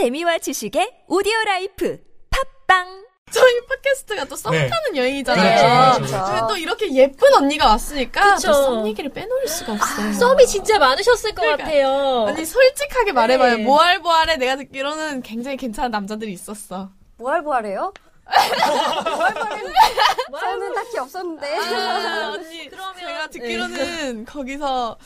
재미와 지식의 오디오 라이프 팟빵 저희 팟캐스트가 또 썸 네. 타는 여행이잖아요. 그렇죠, 그렇죠, 근데 또 이렇게 예쁜 언니가 왔으니까 그쵸. 또 썸 얘기를 빼놓을 수가 없어요. 썸이 진짜 많으셨을 것 그러니까. 같아요. 아니 솔직하게 말해봐요. 네. 모알보알에 내가 듣기로는 굉장히 괜찮은 남자들이 있었어. 뭐할뭐할해요? 저는 딱히 없었는데. 아, 언니 그러면- 제가 듣기로는 거기서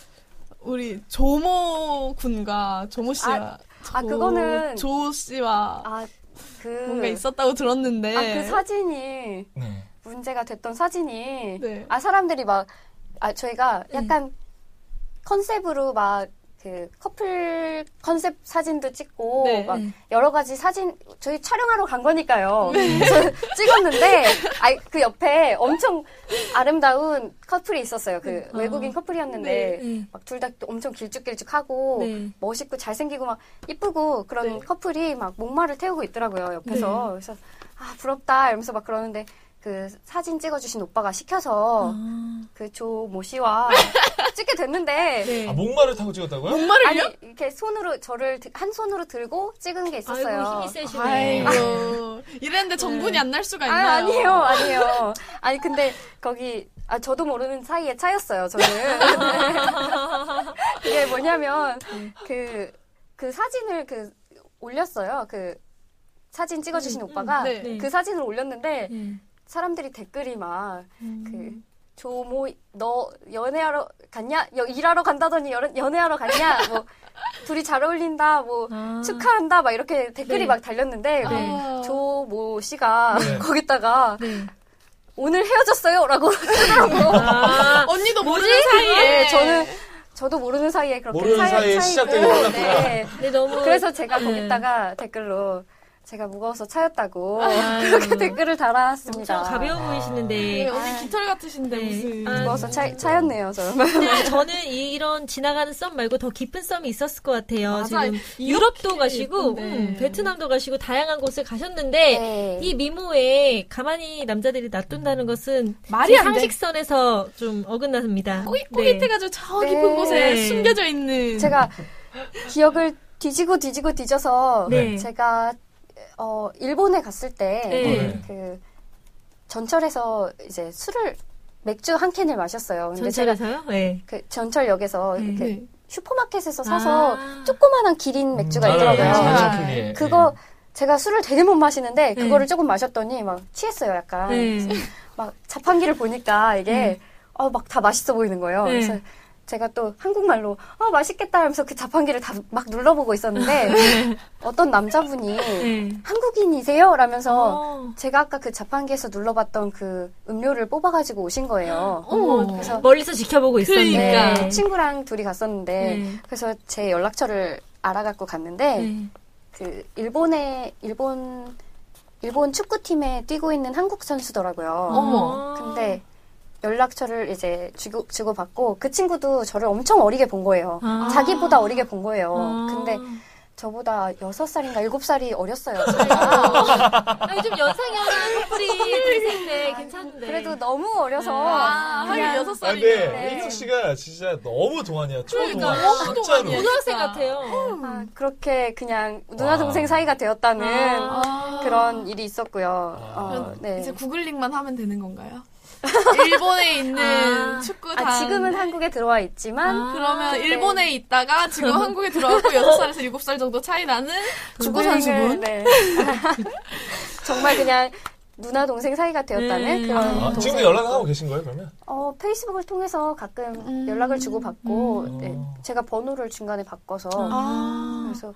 우리 조모 군과 조모 씨와 아, 아, 그거는- 조 씨와 아, 그. 뭔가 있었다고 들었는데 아, 그 사진이 네. 문제가 됐던 사진이. 네. 아, 사람들이 막, 아, 저희가 약간 컨셉으로 막, 그 커플 컨셉 사진도 찍고 네. 막 여러 가지 사진 저희 촬영하러 간 거니까요. 그래서 찍었는데 아이 그 옆에 엄청 아름다운 커플이 있었어요. 그 외국인 커플이었는데 네. 막둘 다 엄청 길쭉길쭉하고 네. 멋있고 잘생기고 막 이쁘고 그런 네. 커플이 막 목마를 태우고 있더라고요 옆에서 그래서 아 부럽다 이러면서 막 그러는데 그 사진 찍어주신 오빠가 시켜서 그 조 모 씨와 찍게 됐는데 네. 아, 목마를 타고 찍었다고요? 목마를요? 아니 이렇게 손으로 저를 드- 한 손으로 들고 찍은 게 있었어요. 아이고 힘이 세시네. 아이고 이랬는데 정분이 안날 수가 아, 있나요? 아니에요, 아니에요. 아니 근데 거기 아 저도 모르는 사이에 차였어요. 저는 그게 뭐냐면 그그 사진을 그 올렸어요. 그 사진 찍어주신 오빠가 네. 네. 그 사진을 올렸는데 네. 사람들이 댓글이 막 음. 그 조모 너 연애하러 갔냐? 여- 일하러 간다더니 연, 연애하러 갔냐? 뭐 둘이 잘 어울린다. 뭐 아. 축하한다. 막 이렇게 댓글이 네. 막 달렸는데 그 네. 조모 씨가 네. 거기다가 네. 오늘 헤어졌어요라고 쓰더라고. 아, 언니도 모르는 사이에 네, 저는 저도 모르는 사이에 그렇게 모르는 차이- 사이에 시작되기 끝났구나. 네. 네, 너무. 그래서 제가 네. 거기다가 댓글로 제가 무거워서 차였다고 아유. 그렇게 댓글을 달았습니다. 엄청 가벼워 네, 보이시는데. 언니 깃털 같으신데 네. 무슨 아, 무거워서 차, 차였네요, 저. 근데 저는 이- 이런 지나가는 썸 말고 더 깊은 썸이 있었을 것 같아요. 맞아요. 지금 유럽도 가시고. 음, 베트남도 가시고, 다양한 곳을 가셨는데, 네. 이 미모에 가만히 남자들이 놔둔다는 것은 말이 제안 돼. 상식선에서 좀 어긋납니다. 꼬깃꼬깃해가지고 저 네. 깊은 곳에 네. 숨겨져 있는 제가 기억을 뒤지고 뒤지고 뒤져서 네. 제가 어 일본에 갔을 때 네. 그 전철에서 이제 술을 맥주 한 캔을 마셨어요. 근데 제가 전철에서요? 네. 그 전철역에서 네. 이렇게 네. 슈퍼마켓에서 사서 아. 조그만한 기린 맥주가 음, 있더라고요. 아. 그거 제가 술을 되게 못 마시는데 네. 그거를 조금 마셨더니 막 취했어요, 약간. 네. 막 자판기를 보니까 이게 어, 막 다 맛있어 보이는 거예요. 네. 그래서 제가 또 한국말로 어 맛있겠다 하면서 그 자판기를 다 막 눌러보고 있었는데 어떤 남자분이 네. 한국인이세요? 라면서 어. 제가 아까 그 자판기에서 눌러봤던 그 음료를 뽑아가지고 오신 거예요. 어머, 그래서 멀리서 지켜보고 있었네. 그러니까. 네, 친구랑 둘이 갔었는데 네. 그래서 제 연락처를 알아갖고 갔는데 네. 그 일본에 일본 일본 축구팀에 뛰고 있는 한국 선수더라고요. 어머. 근데 연락처를 이제 주고, 주고받고 그 친구도 저를 엄청 어리게 본 거예요. 아. 자기보다 어리게 본 거예요. 아. 근데 저보다 6살인가 7살이 어렸어요. 아, 요즘 연상연하 커플이 대세인데 괜찮은데. 그래도 너무 어려서 아, 하긴 그냥 여섯 아, 살이면 근데 네. 민숙 씨가 진짜 너무 동안이야. 그러니까. 너무. 동안이야. 고등학생. 같아요. 아, 그렇게 그냥 누나 와. 동생 사이가 되었다는 아. 그런 일이 있었고요. 아. 어, 네. 이제 구글링만 하면 되는 건가요? 일본에 있는 아. 축구 단 아, 지금은 한국에 들어와 있지만 아. 그러면 그때- 일본에 있다가 지금 한국에 들어왔고 6살에서 7살 정도 차이 나는 축구 선수분? 네. 정말 그냥 누나 동생 사이가 되었다는 음. 그런 아, 동생. 지금도 연락하고 계신 거예요, 그러면? 어, 페이스북을 통해서 가끔 음. 연락을 주고 받고 음. 네, 제가 번호를 중간에 바꿔서 아. 그래서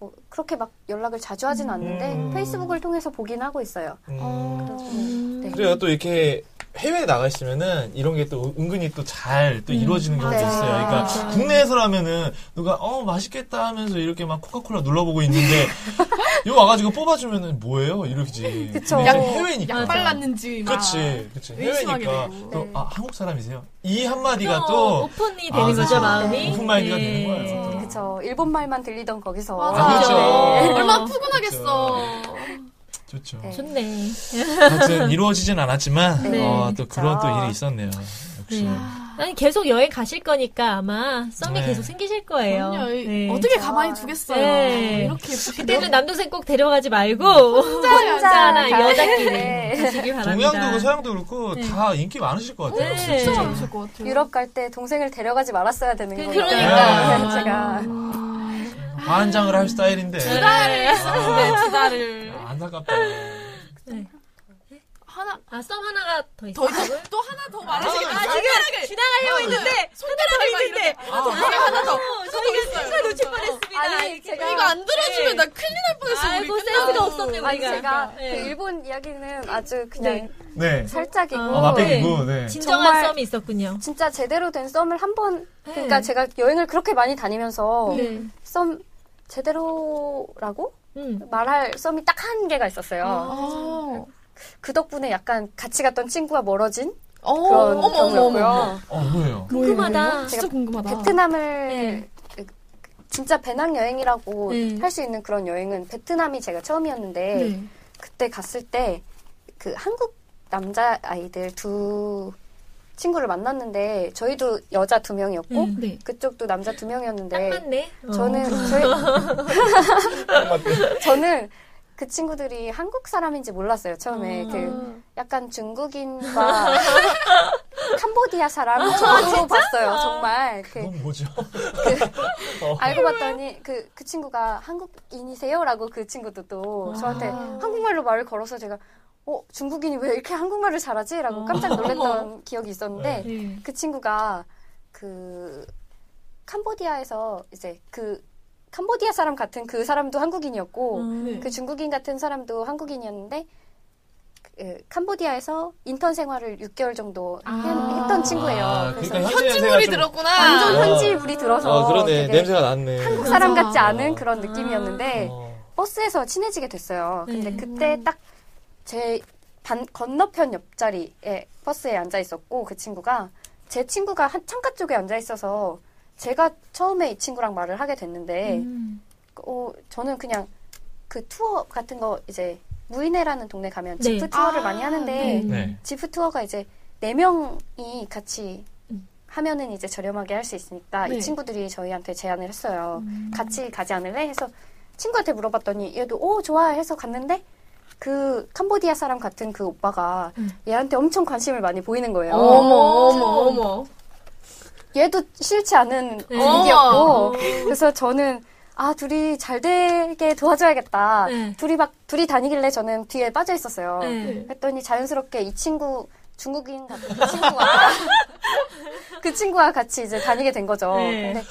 뭐 그렇게 막 연락을 자주 하진 않는데 음. 페이스북을 통해서 보긴 하고 있어요. 음. 네. 그래요. 또 이렇게 해외에 나가 있으면은 이런 게 또 은근히 또 잘또 이루어지는 경우도 네. 있어요. 그러니까 맞아요. 국내에서라면은 누가 어 맛있겠다 하면서 이렇게 막 코카콜라 눌러보고 있는데 여기 와가지고 뽑아주면은 뭐예요? 이러지. 그쵸. 약- 해외니까. 막 그치, 그치. 의심하게 해외니까. 또, 네. 아, 한국 사람이세요? 이 한마디가 또 또, 오픈이 아, 되는 거죠, 그쵸. 마음이. 오픈 마인드가 네. 되는 거예요. 그쵸. 일본 말만 들리던 거기서 맞아. 아, 그렇죠. 네. 얼마나 푸근하겠어. 좋죠. 네. 좋네. 하여튼 이루어지진 않았지만, 네. 어, 또. 그런 또 일이 있었네요. 역시. 네. 아니 계속 여행 가실 거니까 아마 썸이 네. 계속 생기실 거예요. 그럼요. 이- 네. 어떻게 가만히 두겠어요. 네. 이렇게 예쁘게 그때는 남동생 꼭 데려가지 말고 혼자나 가야 여자끼리 돼. 가시길 바랍니다. 동양도 그렇고 서양도 그렇고 네. 다 인기 많으실 것 같아요. 네. 진짜. 많으실 것 같아요. 유럽 갈 때 동생을 데려가지 말았어야 되는 그- 거니까. 그러니까. 네, 제가 반장을 할 스타일인데. 두 달을 했었는데 두 달을 아, 안타깝다. 하나 아, 썸 하나가 더 있어. 더 있어 또 하나 더 말하시겠다. 아, 지금 지나가려고 했는데 손가락을 있는데 동생 하나 더. 저희가 순간 놓칠 뻔했습니다. 아니, 제가 이거 안 들어주면 네. 나 큰일 날 뻔했어. 아이고 우리 센스가. 없었네 아니 우리가. 제가 네. 그 일본 이야기는 아주 그냥 네. 살짝이고 아, 맛배기고, 네. 진정한 썸이 있었군요. 진짜 제대로 된 썸을 한번 그러니까 네. 제가 여행을 그렇게 많이 다니면서 네. 썸 제대로라고 음. 말할 썸이 딱 한 개가 있었어요. 아. 그 덕분에 약간 같이 갔던 친구가 멀어진 어, 그런 어머, 어머, 경우였고요. 어머. 어, 뭐예요? 궁금하다. 진짜 궁금하다. 베트남을 네. 그- 진짜 배낭 여행이라고 네. 할수 있는 그런 여행은 베트남이 제가 처음이었는데 네. 그때 갔을 때 그 한국 남자 아이들 두 친구를 만났는데 저희도 여자 두 명이었고 음. 네. 그쪽도 남자 두 명이었는데 맞네. 어. 저는 저희 저는 그 친구들이 한국 사람인지 몰랐어요 처음에. 어. 그 약간 중국인과 캄보디아 사람 정도 봤어요 정말. 그 그건 뭐죠? 알고 봤더니 그, 그 친구가 한국인이세요라고 그 친구도 또 저한테 한국말로 말을 걸어서 제가 어 중국인이 왜 이렇게 한국말을 잘하지?라고 깜짝 놀랐던 기억이 있었는데 네. 그 친구가 그 캄보디아에서 이제 그 캄보디아 사람 같은 그 사람도 한국인이었고 네. 그 중국인 같은 사람도 한국인이었는데 그 캄보디아에서 인턴 생활을 6개월 정도 아. 한- 했던 친구예요. 아, 그래서 그러니까 현지 좀- 들었구나. 완전 어. 현지 물이 들어서 어, 그러네. 냄새가 났네. 한국 사람 맞아. 같지 않은 어. 그런 느낌이었는데 어. 버스에서 친해지게 됐어요. 근데 네. 그때 딱 제 건너편 옆자리에 버스에 앉아 있었고 그 친구가 제 친구가 한 창가 쪽에 앉아 있어서 제가 처음에 이 친구랑 말을 하게 됐는데 음. 어, 저는 그냥 그 투어 같은 거 이제 무이네라는 동네 가면 네. 지프 투어를 아, 많이 하는데 네. 네. 지프 투어가 이제 네 명이 같이 음. 하면은 이제 저렴하게 할 수 있으니까 네. 이 친구들이 저희한테 제안을 했어요. 같이 가지 않을래? 해서 친구한테 물어봤더니 얘도 오 좋아 해서 갔는데 그 캄보디아 사람 같은 그 오빠가 음. 얘한테 엄청 관심을 많이 보이는 거예요. 어머, 어머, 어머. 얘도 싫지 않은 네. 분위기였고 그래서 저는 아 둘이 잘 되게 도와줘야겠다. 네. 둘이 막 둘이 다니길래 저는 뒤에 빠져 있었어요. 네. 했더니 자연스럽게 이 친구 중국인 같은 그 친구가 그 친구와 같이 이제 다니게 된 거죠. 네. 근데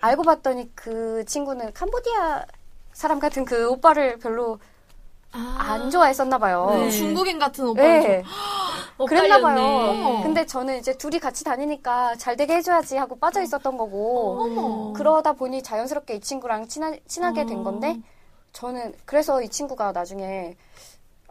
알고 봤더니 그 친구는 캄보디아 사람 같은 그 오빠를 별로 아. 안 좋아했었나 봐요. 네. 중국인 같은 오빠. 네. 어, 그랬나 봐요. 근데 저는 이제 둘이 같이 다니니까 잘 되게 해줘야지 하고 빠져 있었던 거고 어머. 그러다 보니 자연스럽게 이 친구랑 친하, 친하게 된 어. 건데 저는 그래서 이 친구가 나중에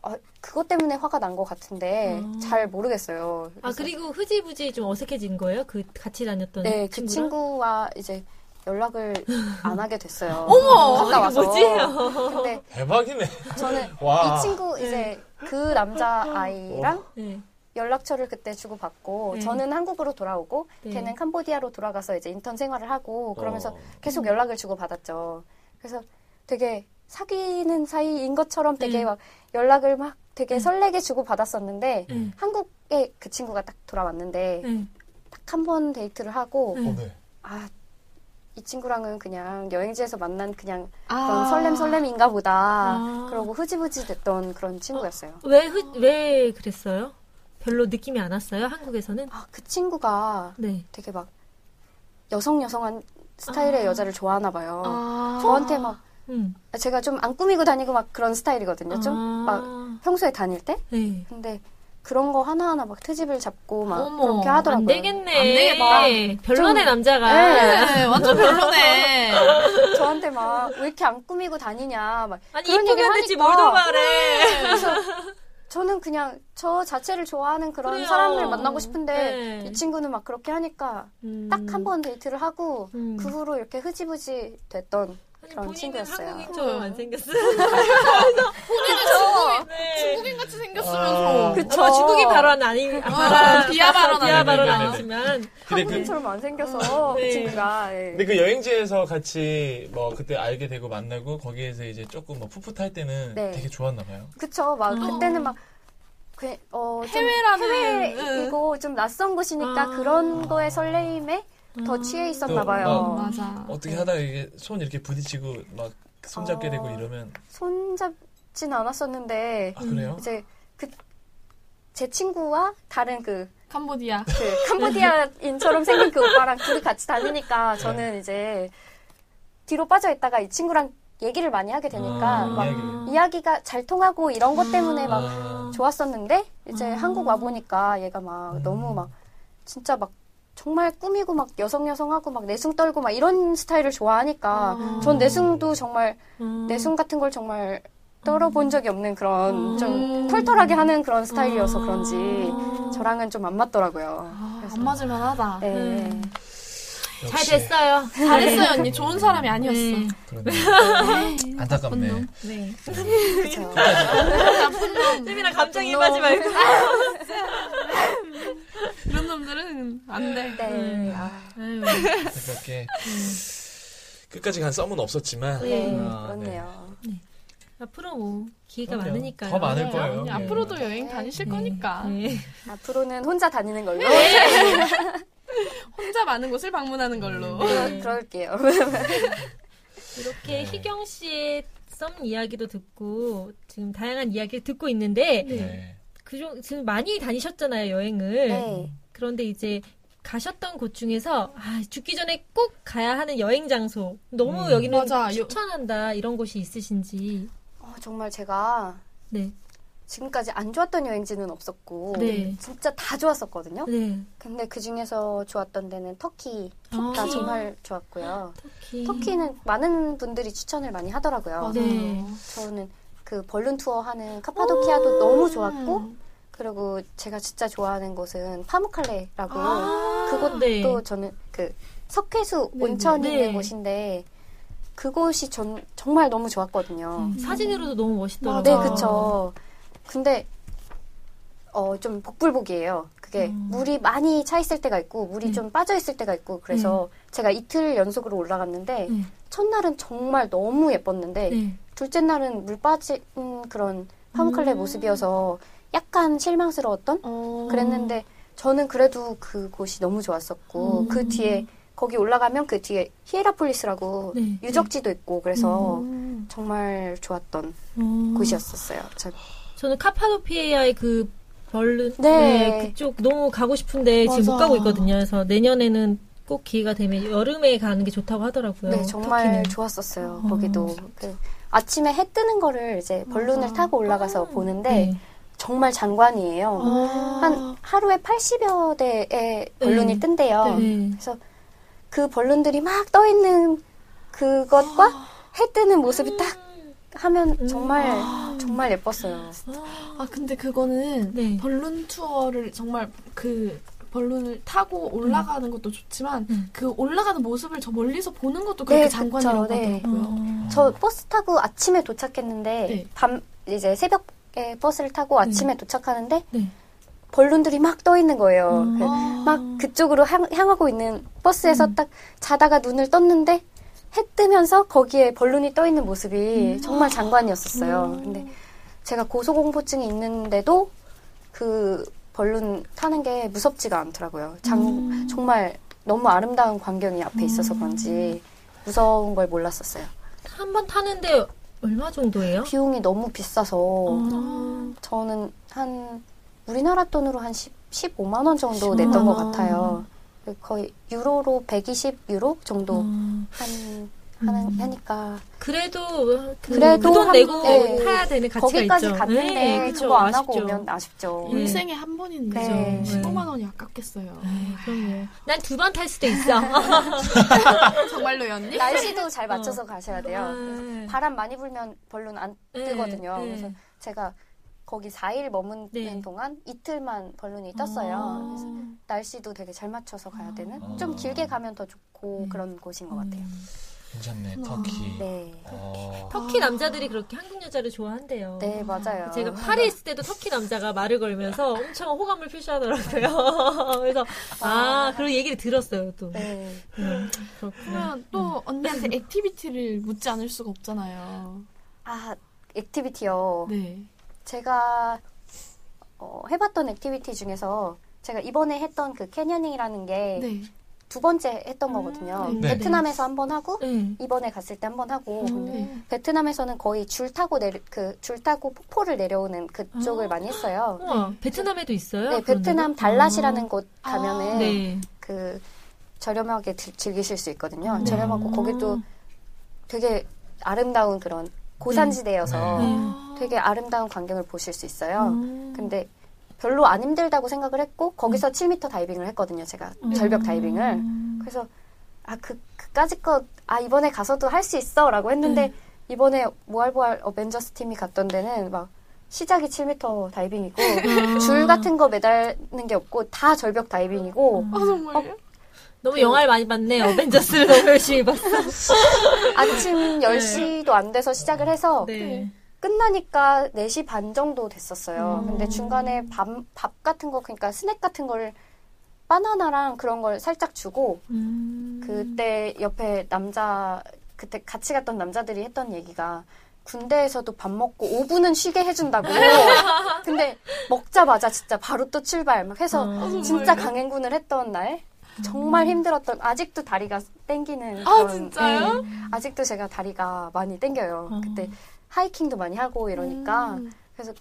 아, 그것 때문에 화가 난 것 같은데 어. 잘 모르겠어요. 아 그래서 그리고 흐지부지 좀 어색해진 거예요? 그 같이 다녔던 네, 그 친구랑? 친구와 이제 연락을 안 하게 됐어요. 어머, 가까워서. 이거 뭐지? 근데 대박이네. 저는 와. 이 친구 이제 그 남자 아이랑 네. 연락처를 그때 주고받고 네. 저는 한국으로 돌아오고 네. 걔는 캄보디아로 돌아가서 이제 인턴 생활을 하고 그러면서 어. 계속 연락을 주고받았죠. 그래서 되게 사귀는 사이인 것처럼 되게 네. 막 연락을 막 되게 설레게 주고받았었는데 네. 한국에 그 친구가 딱 돌아왔는데 네. 딱한 번 데이트를 하고 네. 어, 네. 아, 이 친구랑은 그냥 여행지에서 만난 그냥 아. 그런 설렘 설렘인가 보다. 아. 그러고 흐지부지 됐던 그런 친구였어요. 왜, 흐, 왜 그랬어요? 별로 느낌이 안 왔어요? 한국에서는? 아, 그 친구가 네. 되게 막 여성 여성한 스타일의 아. 여자를 좋아하나 봐요. 아. 저한테 막 음. 제가 좀 안 꾸미고 다니고 막 그런 스타일이거든요. 좀막 아. 평소에 다닐 때. 네. 근데 그런 거 하나하나 막 트집을 잡고 막 어머, 그렇게 하더라고요. 안 되겠네. 안 되겠다. 별로네, 좀- 남자가. 네, 완전 별로네. 저한테 막 왜 이렇게 안 꾸미고 다니냐 막 아니, 이쁘면 되지, 하니까 뭘더 말해. 그래서 저는 그냥 저 자체를 좋아하는 그런 그래요. 사람을 만나고 싶은데 네. 이 친구는 막 그렇게 하니까 음. 딱한 번 데이트를 하고 음. 그 후로 이렇게 흐지부지 됐던 그런 친구였어요. 한국인처럼 안 생겼어요. 본인은 중국인, 네. 중국인 같이 생겼어. 생겼으면서. 그쵸. 아, 중국이 발언 아니, 아, 비하 발언 비하 발언. 아니지만. 근데 그, 한국인처럼 안 생겨서 그 네. 친구가 예. 근데 그 여행지에서 같이 뭐 그때 알게 되고 만나고 거기에서 이제 조금 뭐 풋풋할 때는 네. 되게 좋았나 봐요. 그쵸 막 그때는 막 그, 어, 좀 해외라는, 해외이고 좀 낯선 곳이니까 아. 그런 거에 설레임에 더 취해 있었나 또 봐요. 막- 맞아. 어떻게 하다가 이게 손 이렇게 부딪히고 막 손잡게 어. 되고 이러면 손잡진 않았었는데 아 그래요? 이제 그 제 친구와 다른 그, 캄보디아. 그 캄보디아인처럼 생긴 그 오빠랑 둘이 같이 다니니까 저는 이제 뒤로 빠져 있다가 이 친구랑 얘기를 많이 하게 되니까 아, 막 이야기를. 이야기가 잘 통하고 이런 것 때문에 막 아. 좋았었는데 이제 아. 한국 와 보니까 얘가 막 음. 너무 막 진짜 막 정말 꾸미고 막 여성 여성하고 막 내숭 떨고 막 이런 스타일을 좋아하니까 아. 전 내숭도 정말 음. 내숭 같은 걸 정말 떨어본 적이 없는 그런 음. 좀 털털하게 하는 그런 스타일이어서 그런지 음. 저랑은 좀 안 맞더라고요. 아, 안 맞을만 하다. 네. 음. 잘 역시 됐어요. 잘했어요, 언니. 좋은 사람이 아니었어. 네. 그러네. 안타깝네. 놈. 네. 그렇죠. 나쁜 놈. 쌤이랑 감정 임하지 말고. 이런 놈들은 안 돼. 네. 아, 아유. 안타깝게 끝까지 간 썸은 없었지만 네. 아, 그렇네요. 앞으로 뭐 기회가 그럼요. 많으니까요. 더 많을 네, 거예요. 네. 앞으로도 여행 다니실 네. 거니까. 네. 앞으로는 혼자 다니는 걸로. 혼자 많은 곳을 방문하는 걸로. 그러- 그럴게요. 이렇게 네. 희경 씨의 썸 이야기도 듣고 지금 다양한 이야기를 듣고 있는데 네. 그중 지금 많이 다니셨잖아요 여행을. 네. 그런데 이제 가셨던 곳 중에서 아, 죽기 전에 꼭 가야 하는 여행 장소 너무 음. 여기는 맞아. 요- 추천한다 이런 곳이 있으신지. 어, 정말 제가 네. 지금까지 안 좋았던 여행지는 없었고 네. 진짜 다 좋았었거든요. 네. 근데 그 중에서 좋았던 데는 터키가 터키. 정말 좋았고요. 터키. 터키 는 많은 분들이 추천을 많이 하더라고요. 맞아요. 네. 저는 그 벌룬 투어 하는 카파도키아도 너무 좋았고 그리고 제가 진짜 좋아하는 곳은 파무칼레라고 아, 그것도 네. 저는 그 석회수 네, 온천이 네. 있는 곳인데 그곳이 전 정말 너무 좋았거든요. 음, 사진으로도 너무 멋있더라고요. 네, 그쵸. 근데, 어, 좀 복불복이에요. 그게 음. 물이 많이 차 있을 때가 있고, 물이 네. 좀 빠져 있을 때가 있고, 그래서 제가 이틀 연속으로 올라갔는데, 네. 첫날은 정말 너무 예뻤는데, 네. 둘째 날은 물 빠진 그런 파무칼레 음. 모습이어서 약간 실망스러웠던? 어. 그랬는데, 저는 그래도 그곳이 너무 좋았었고, 음. 그 뒤에, 거기 올라가면 그 뒤에 히에라폴리스라고 네. 유적지도 있고, 그래서 음. 정말 좋았던 어. 곳이었었어요. 저 저는 카파도피아의 그 벌룬 네. 네, 그쪽 너무 가고 싶은데 지금 못 맞아. 가고 있거든요. 그래서 내년에는 꼭 기회가 되면 여름에 가는 게 좋다고 하더라고요. 네, 정말 터키는. 좋았었어요. 어. 거기도 그 아침에 해 뜨는 거를 이제 벌룬을 맞아. 타고 올라가서 보는데 네. 정말 장관이에요. 아. 한 하루에 80여 대의 벌룬이 네. 뜬대요. 네. 그래서 그 벌룬들이 막 떠 있는 그것과 해 뜨는 모습이 딱 하면 음. 정말 정말 예뻤어요. 아 근데 그거는 네. 벌룬 투어를 정말 그 벌룬을 타고 올라가는 것도 좋지만 음. 그 올라가는 모습을 저 멀리서 보는 것도 그렇게 네, 장관이라고 네. 하더라고요. 어. 저 버스 타고 아침에 도착했는데 네. 밤 이제 새벽에 버스를 타고 아침에 도착하는데 네. 벌룬들이 막 떠 있는 거예요. 음. 그 아. 막 그쪽으로 향, 향하고 있는 버스에서 음. 딱 자다가 눈을 떴는데 해 뜨면서 거기에 벌룬이 떠 있는 모습이 음. 정말 장관이었었어요. 음. 근데 제가 고소공포증이 있는데도 그 벌룬 타는 게 무섭지가 않더라고요. 장, 음. 정말 너무 아름다운 광경이 앞에 있어서 그런지 무서운 걸 몰랐었어요. 한 번 타는데 얼마 정도예요? 비용이 너무 비싸서 어. 저는 한 우리나라 돈으로 한 10, 15만 원 정도 냈던 것 원. 같아요. 거의 유로로 120 유로 정도 어. 한 하는 음. 하니까 그래도 그, 그래도 그돈 한- 내고 네. 타야 되는 가치가 거기까지 있죠. 갔는데 네, 그쵸, 그거 안 하고 아쉽죠. 오면 아쉽죠. 네. 인생에 한 번인데 네. 15만 원이 아깝겠어요. 에이, 그럼요. 난 두 번 탈 수도 있어. 정말로요 언니? 날씨도 잘 맞춰서 가셔야 돼요. 네. 바람 많이 불면 별로는 안 네, 뜨거든요. 네. 그래서 제가 거기 4일 머무는 네. 동안 이틀만 벌룬이 떴어요. 어. 그래서 날씨도 되게 잘 맞춰서 가야 되는 아. 좀 길게 가면 더 좋고 네. 그런 곳인 것 같아요. 음. 괜찮네. 터키. 네. 어. 터키 남자들이 그렇게 한국 여자를 좋아한대요. 네, 맞아요. 제가 파리에 있을 때도 터키 남자가 말을 걸면서 엄청 호감을 표시하더라고요. 그래서 아 그런 얘기를 들었어요 또. 네. 음. 그러면 또 언니한테 activity를 묻지 않을 수가 없잖아요. 아, activity요. 네. 제가 어, 해봤던 activity 중에서 제가 이번에 했던 그 canyoning이라는 게 두 네. 번째 했던 거거든요. 네. 베트남에서 한 번 하고 네. 이번에 갔을 때 한 번 하고 네. 베트남에서는 거의 줄 타고 내려 그 줄 타고 폭포를 내려오는 그쪽을 아. 많이 했어요. 우와 베트남에도 있어요? 네, 베트남? 달랏이라는 곳 가면은 아, 네. 그 저렴하게 들- 즐기실 수 있거든요. 네. 저렴하고 거기도 되게 아름다운 그런 고산지대여서 네. 되게 아름다운 광경을 보실 수 있어요. 음. 근데 별로 안 힘들다고 생각을 했고 거기서 7m 다이빙을 했거든요. 제가 절벽 다이빙을. 그래서 아 그 그까짓 거아 이번에 가서도 할 수 있어라고 했는데 이번에 모알보알 어벤져스 팀이 갔던 데는 막 시작이 7m 다이빙이고 줄 같은 거 매달는 게 없고 다 절벽 다이빙이고 아 정말요? 너무 영화를 많이 봤네. 어벤져스를 너무 열심히 봤어. 아침 10시도 안 돼서 시작을 해서 네. 끝나니까 4시 반 정도 됐었어요. 음. 근데 중간에 밥, 밥 같은 거, 그러니까 스낵 같은 거를 바나나랑 그런 걸 살짝 주고, 음. 그때 옆에 남자, 그때 같이 갔던 남자들이 했던 얘기가, 군대에서도 밥 먹고 5분은 쉬게 해준다고. 근데 먹자마자 진짜 바로 또 출발 막 해서 어. 진짜 강행군을 했던 날. 정말 힘들었던, 아직도 다리가 땡기는. 아, 그런, 진짜요? 네. 아직도 제가 다리가 많이 땡겨요. 어. 그때 하이킹도 많이 하고 이러니까 음. 그래서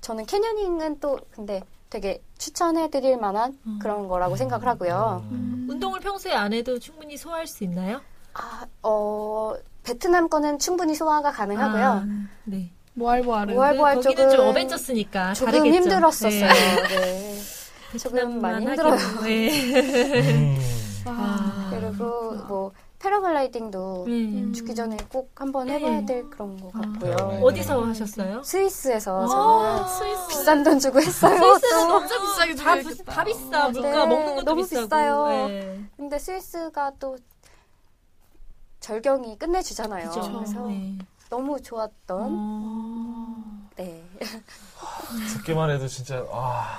저는 캐녀닝은 또 근데 되게 추천해드릴 만한 음. 그런 거라고 생각을 하고요. 음. 운동을 평소에 안 해도 충분히 소화할 수 있나요? 아, 어 베트남 거는 충분히 소화가 가능하고요. 아, 네. 모알보알은 모알- 모알보알 그, 거기는 좀 쪽은 어벤져스니까 조금 다르겠죠. 힘들었었어요. 네. 네. 조금 많이 힘들어요. 네. 음. 아, 그리고 뭐 패러글라이딩도 음. 죽기 전에 꼭 한번 네. 해봐야 될 그런 것 같고요. 아, 네. 어디서 하셨어요? 스위스에서 아, 저는 스위스. 비싼 돈 주고 했어요. 스위스는 또. 진짜 비싸게 다, 비- 줘야겠다. 다 비싸. 물가 네, 먹는 것도 너무 비싸고. 비싸요. 네. 근데 스위스가 또 절경이 끝내주잖아요. 그죠. 그래서 네. 너무 좋았던 어. 네. 듣기만 해도 진짜 아.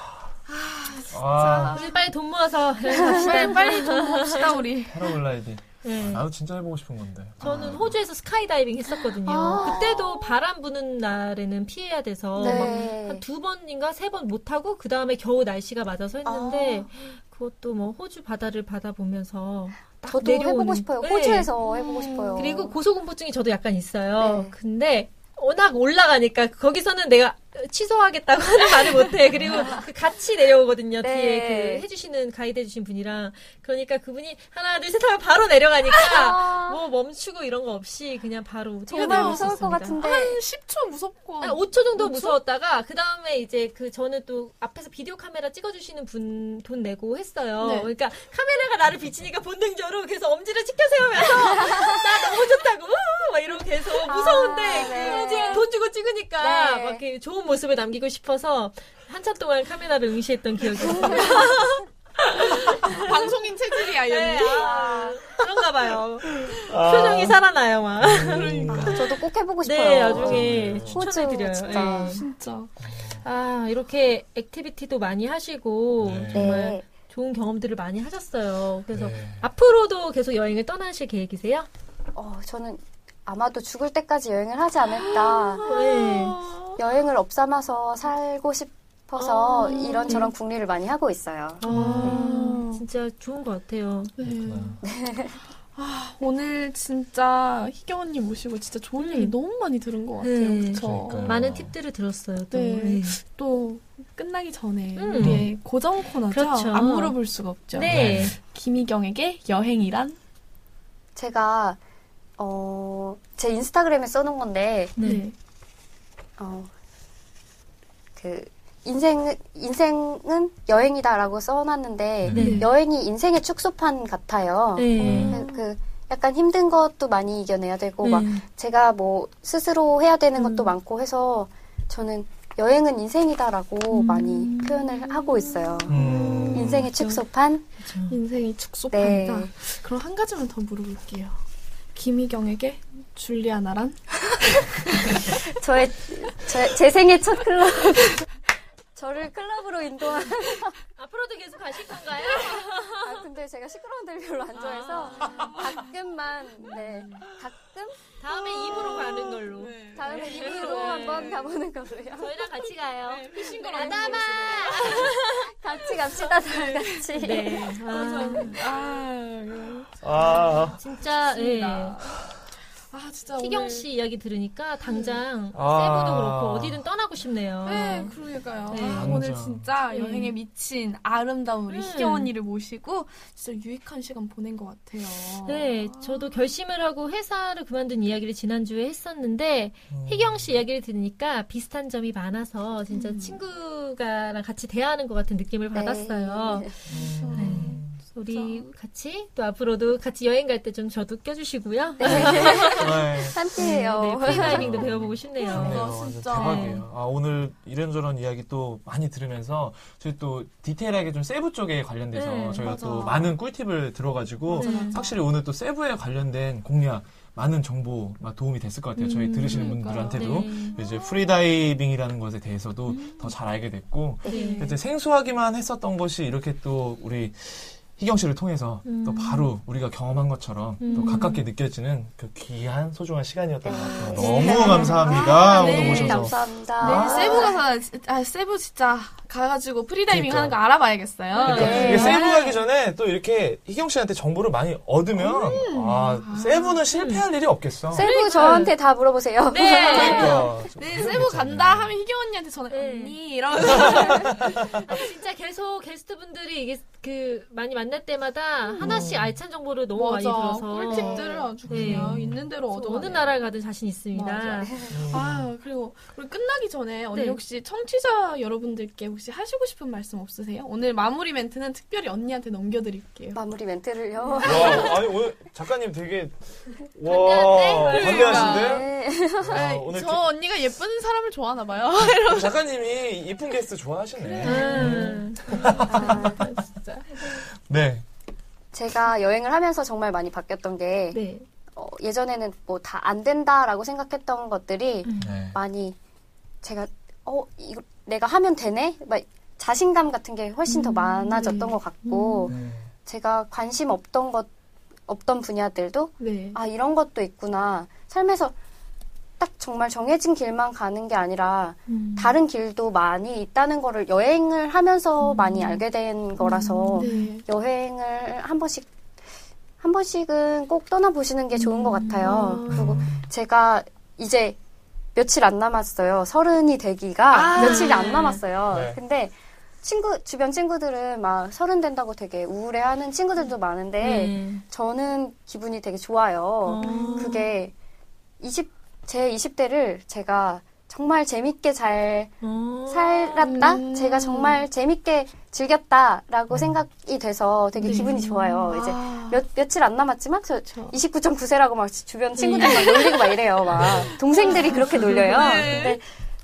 아. 우리 빨리 돈 모아서. 빨리 빨리 돈 모읍시다 우리. 패러글라이딩. 네. 나도 진짜 해보고 싶은 건데. 저는 호주에서 스카이다이빙 했었거든요. 아. 그때도 바람 부는 날에는 피해야 돼서 네. 한두 번인가 세 번 못 하고 그 다음에 겨우 날씨가 맞아서 했는데 그것도 뭐 호주 바다를 받아보면서 딱 저도 내려오는. 해보고 싶어요. 네. 호주에서 해보고 싶어요. 그리고 고소공포증이 저도 약간 있어요. 네. 근데 워낙 올라가니까 거기서는 내가 취소하겠다고 하는 말을 못해. 그리고 그 같이 내려오거든요. 네. 뒤에 그 해주시는 가이드 해주신 분이랑 그러니까 그분이 하나 둘셋 하면 바로 내려가니까 뭐 멈추고 이런 거 없이 그냥 바로 정말 무서울 것. 같은데 한 10초 무섭고. 한 5초 정도 무서웠다가 그 다음에 이제 그 저는 또 앞에서 비디오 카메라 찍어주시는 분 돈 내고 했어요. 네. 그러니까 카메라가 나를 비치니까 본능적으로 계속 엄지를 치켜 세우면서 나 너무 좋다고 막 이러고 계속 무서운데 아, 네. 돈 주고 찍으니까 네. 막 이렇게 좋은 모습을 남기고 싶어서 한참 동안 카메라를 응시했던 기억이 있어요. 방송인 체질이야 네, 언니. 아, 그런가 봐요. 아. 표정이 살아나요, 막. 그러니까. 저도 꼭 해보고 싶어요. 네, 나중에 호주 추천해드려요. 진짜. 네. 진짜. 아, 이렇게 activity도 많이 하시고 네. 정말 네. 좋은 경험들을 많이 하셨어요. 그래서 네. 앞으로도 계속 여행을 떠나실 계획이세요? 어, 저는 아마도 죽을 때까지 여행을 하지 않을까. 네. 여행을 업삼아서 살고 싶어서 아, 이런저런 궁리를 많이 하고 있어요. 아, 진짜 좋은 것 같아요. 네. 그렇구나. 아, 오늘 진짜 희경 언니 모시고 진짜 좋은 얘기 너무 많이 들은 것 같아요. 네. 그쵸? 그러니까요. 많은 팁들을 들었어요. 또. 네. 네. 또 끝나기 전에 음. 우리의 고정 코너죠. 그렇죠. 안 물어볼 수가 없죠. 네. 김희경에게 여행이란? 제가 어, 제 인스타그램에 써놓은 건데 네. 어, 그 인생 인생은 여행이다라고 써놨는데 네. 여행이 인생의 축소판 같아요. 네. 그, 그 약간 힘든 것도 많이 이겨내야 되고 막 네. 제가 뭐 스스로 해야 되는 것도 음. 많고 해서 저는 여행은 인생이다라고 음. 많이 표현을 하고 있어요. 음. 인생의 그렇죠. 축소판. 그렇죠. 인생이 축소판이다. 네. 그럼 한 가지만 더 물어볼게요. 김희경에게 줄리아나란? 저의 제, 제 생애 첫 클럽 저를 클럽으로 인도한 앞으로도 계속 가실 건가요? 아 근데 제가 시끄러운 데를 별로 안 좋아해서 가끔만 네 가끔 다음에 입으로 가는 걸로. 다음에 입으로 한번 가보는 거로요. 저희랑 같이 가요. 아담아 같이 갑시다 다 같이. 네. 아, 아, 아, 진짜 예. 아 진짜 희경 오늘- 씨 이야기 들으니까 당장 아. 세부도 그렇고 어디든 떠나고 싶네요. 네, 그러니까요. 네. 아, 오늘. 진짜 네. 여행에 미친 아름다운 우리 음. 희경 언니를 모시고 진짜 유익한 시간 보낸 것 같아요. 네, 저도 결심을 하고 회사를 그만둔 이야기를 지난주에 했었는데, 음. 희경 씨 이야기를 들으니까 비슷한 점이 많아서 진짜 음. 친구가랑 같이 대화하는 것 같은 느낌을 받았어요. 네. 음. 우리 같이 또 앞으로도 같이 여행 갈 때 좀 저도 껴주시고요. 네, 네. 함께해요. freediving도 배워보고 싶네요. 네, 진짜. 대박이에요. 아, 오늘 이런저런 이야기 또 많이 들으면서 저희 또 디테일하게 좀 세부 쪽에 관련돼서 네, 저희가 맞아. 또 많은 꿀팁을 들어가지고 맞아, 맞아. 확실히 오늘 또 세부에 관련된 공략 많은 정보 막 도움이 됐을 것 같아요. 저희 음, 들으시는 그러니까요. 분들한테도 네. 이제 freediving이라는 것에 대해서도 더 잘 알게 됐고 네. 이제 생소하기만 했었던 것이 이렇게 또 우리 희경 씨를 통해서 음. 또 바로 우리가 경험한 것처럼 또 음. 가깝게 느껴지는 그 귀한 소중한 시간이었던 것 같아요. 네. 너무 감사합니다. 아, 오늘 네. 모셔서. 감사합니다. 네, 아. 세부 가서 지- 아 세부 진짜 가가지고 프리다이빙 그러니까. 하는 거 알아봐야겠어요. 그러니까 네. 세부 가기 전에 또 이렇게 희경 씨한테 정보를 많이 얻으면 음. 아 세부는 실패할 일이 없겠어. 세부 저한테 다 물어보세요. 네. 그러니까 네, 세부 간다 하면 희경 언니한테 전화 네. 언니 이러면서 진짜 계속 게스트분들이 이게 그 많이 만날 때마다 하나씩 알찬 정보를 너무 많이 맞아 들어서 꿀팁들을 아주 네. 그냥 있는 대로 얻어 어느 나라를 가든 자신 있습니다. 아 그리고 우리 끝나기 전에 언니 네. 혹시 청취자 여러분들께 혹시 하시고 싶은 말씀 없으세요? 오늘 마무리 멘트는 특별히 언니한테 넘겨드릴게요. 마무리 멘트를요. 와 아니 오늘 작가님 되게 와? 반대하신데? 네. 아, 아, 오늘 저 그- 언니가 예쁜 사람을 좋아하나 봐요. 작가님이 이쁜 게스트 좋아하시네. 음. 아, 진짜. 네. 제가 여행을 하면서 정말 많이 바뀌었던 게 네. 어, 예전에는 뭐 다 안 된다라고 생각했던 것들이 네. 많이 제가 어 이거 내가 하면 되네 막 자신감 같은 게 훨씬 더 많아졌던 것 같고 네. 제가 관심 없던 것 없던 분야들도 네. 아 이런 것도 있구나 삶에서 딱 정말 정해진 길만 가는 게 아니라 음. 다른 길도 많이 있다는 거를 여행을 하면서 많이 알게 된 거라서 네. 여행을 한 번씩 한 번씩은 꼭 떠나보시는 게 좋은 것 같아요. 그리고 제가 이제 며칠 안 남았어요. 서른이 되기가 아. 며칠이 안 남았어요. 네. 근데 친구 주변 친구들은 막 서른 된다고 되게 우울해하는 친구들도 많은데 네. 저는 기분이 되게 좋아요. 어. 그게 20, 제 20대를 제가 정말 재밌게 잘 어. 살았다? 음. 제가 정말 재밌게 즐겼다라고 생각이 돼서 되게 네. 기분이 좋아요. 이제 아. 몇, 며칠 안 남았지만 저 그쵸. 29.9세라고 막 주변 친구들 막 놀리고 막 이래요. 막 동생들이 그렇게 놀려요. 네. 근데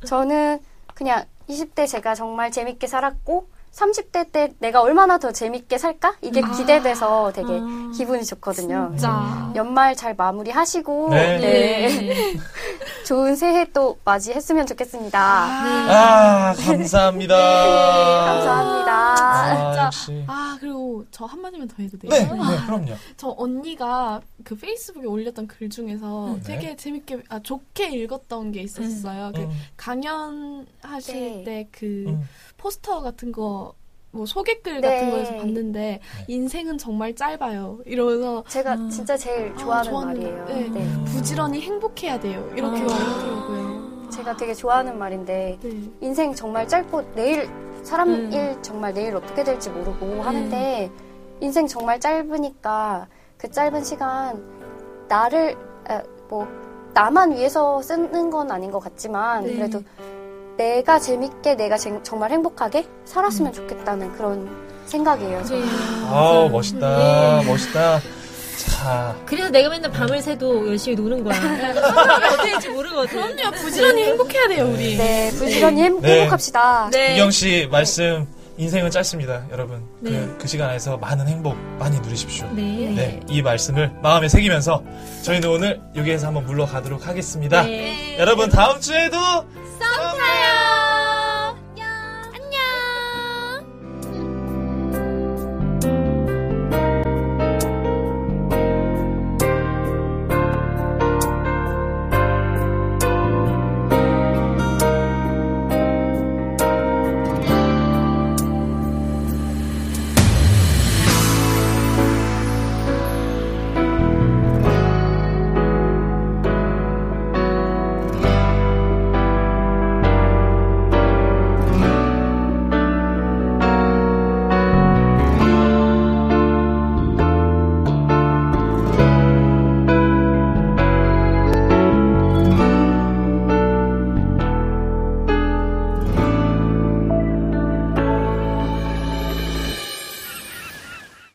저는 그냥 20대 제가 정말 재밌게 살았고 30대 때 내가 얼마나 더 재밌게 살까? 이게 아. 기대돼서 되게 아. 기분이 좋거든요. 진짜. 연말 잘 마무리하시고 네. 네. 네. 좋은 새해 또 맞이했으면 좋겠습니다. 아 감사합니다. 감사합니다. 아, 진짜. 역시. 아 그리고 저 한마디만 더 해도 돼요? 네, 네, 그럼요. 저 언니가 그 페이스북에 올렸던 글 중에서 네. 되게 재밌게 아 좋게 읽었던 게 있었어요. 그 음, 강연하실 네. 때그 음. 포스터 같은 거 뭐 소개글 네. 같은 거에서 봤는데 인생은 정말 짧아요. 이러면서 제가 아. 진짜 제일 아, 좋아하는 좋아하는- 말이에요. 네. 네. 부지런히 행복해야 돼요. 이렇게 아. 말하더라고요. 제가 되게 좋아하는 말인데 네. 인생 정말 짧고 내일 사람 음. 일 정말 내일 어떻게 될지 모르고 하는데 인생 정말 짧으니까 그 짧은 시간 나를 아, 뭐 나만 위해서 쓰는 건 아닌 것 같지만 네. 그래도 내가 재밌게 내가 제- 정말 행복하게 살았으면 좋겠다는 그런 생각이에요. 저는. 아우 멋있다, 멋있다. 자, 그래서 내가 맨날 밤을 새도 열심히 노는 거야. 어떻게 될지 모르거든. 그럼요. 부지런히 행복해야 돼요, 우리. 네, 부지런히 행- 네. 행복합시다. 네. 이경 씨 말씀 인생은 짧습니다, 여러분. 네. 그, 그 시간 안에서 많은 행복 많이 누리십시오. 네. 네, 이 말씀을 마음에 새기면서 저희는 오늘 여기에서 한번 물러가도록 하겠습니다. 네. 여러분 다음 주에도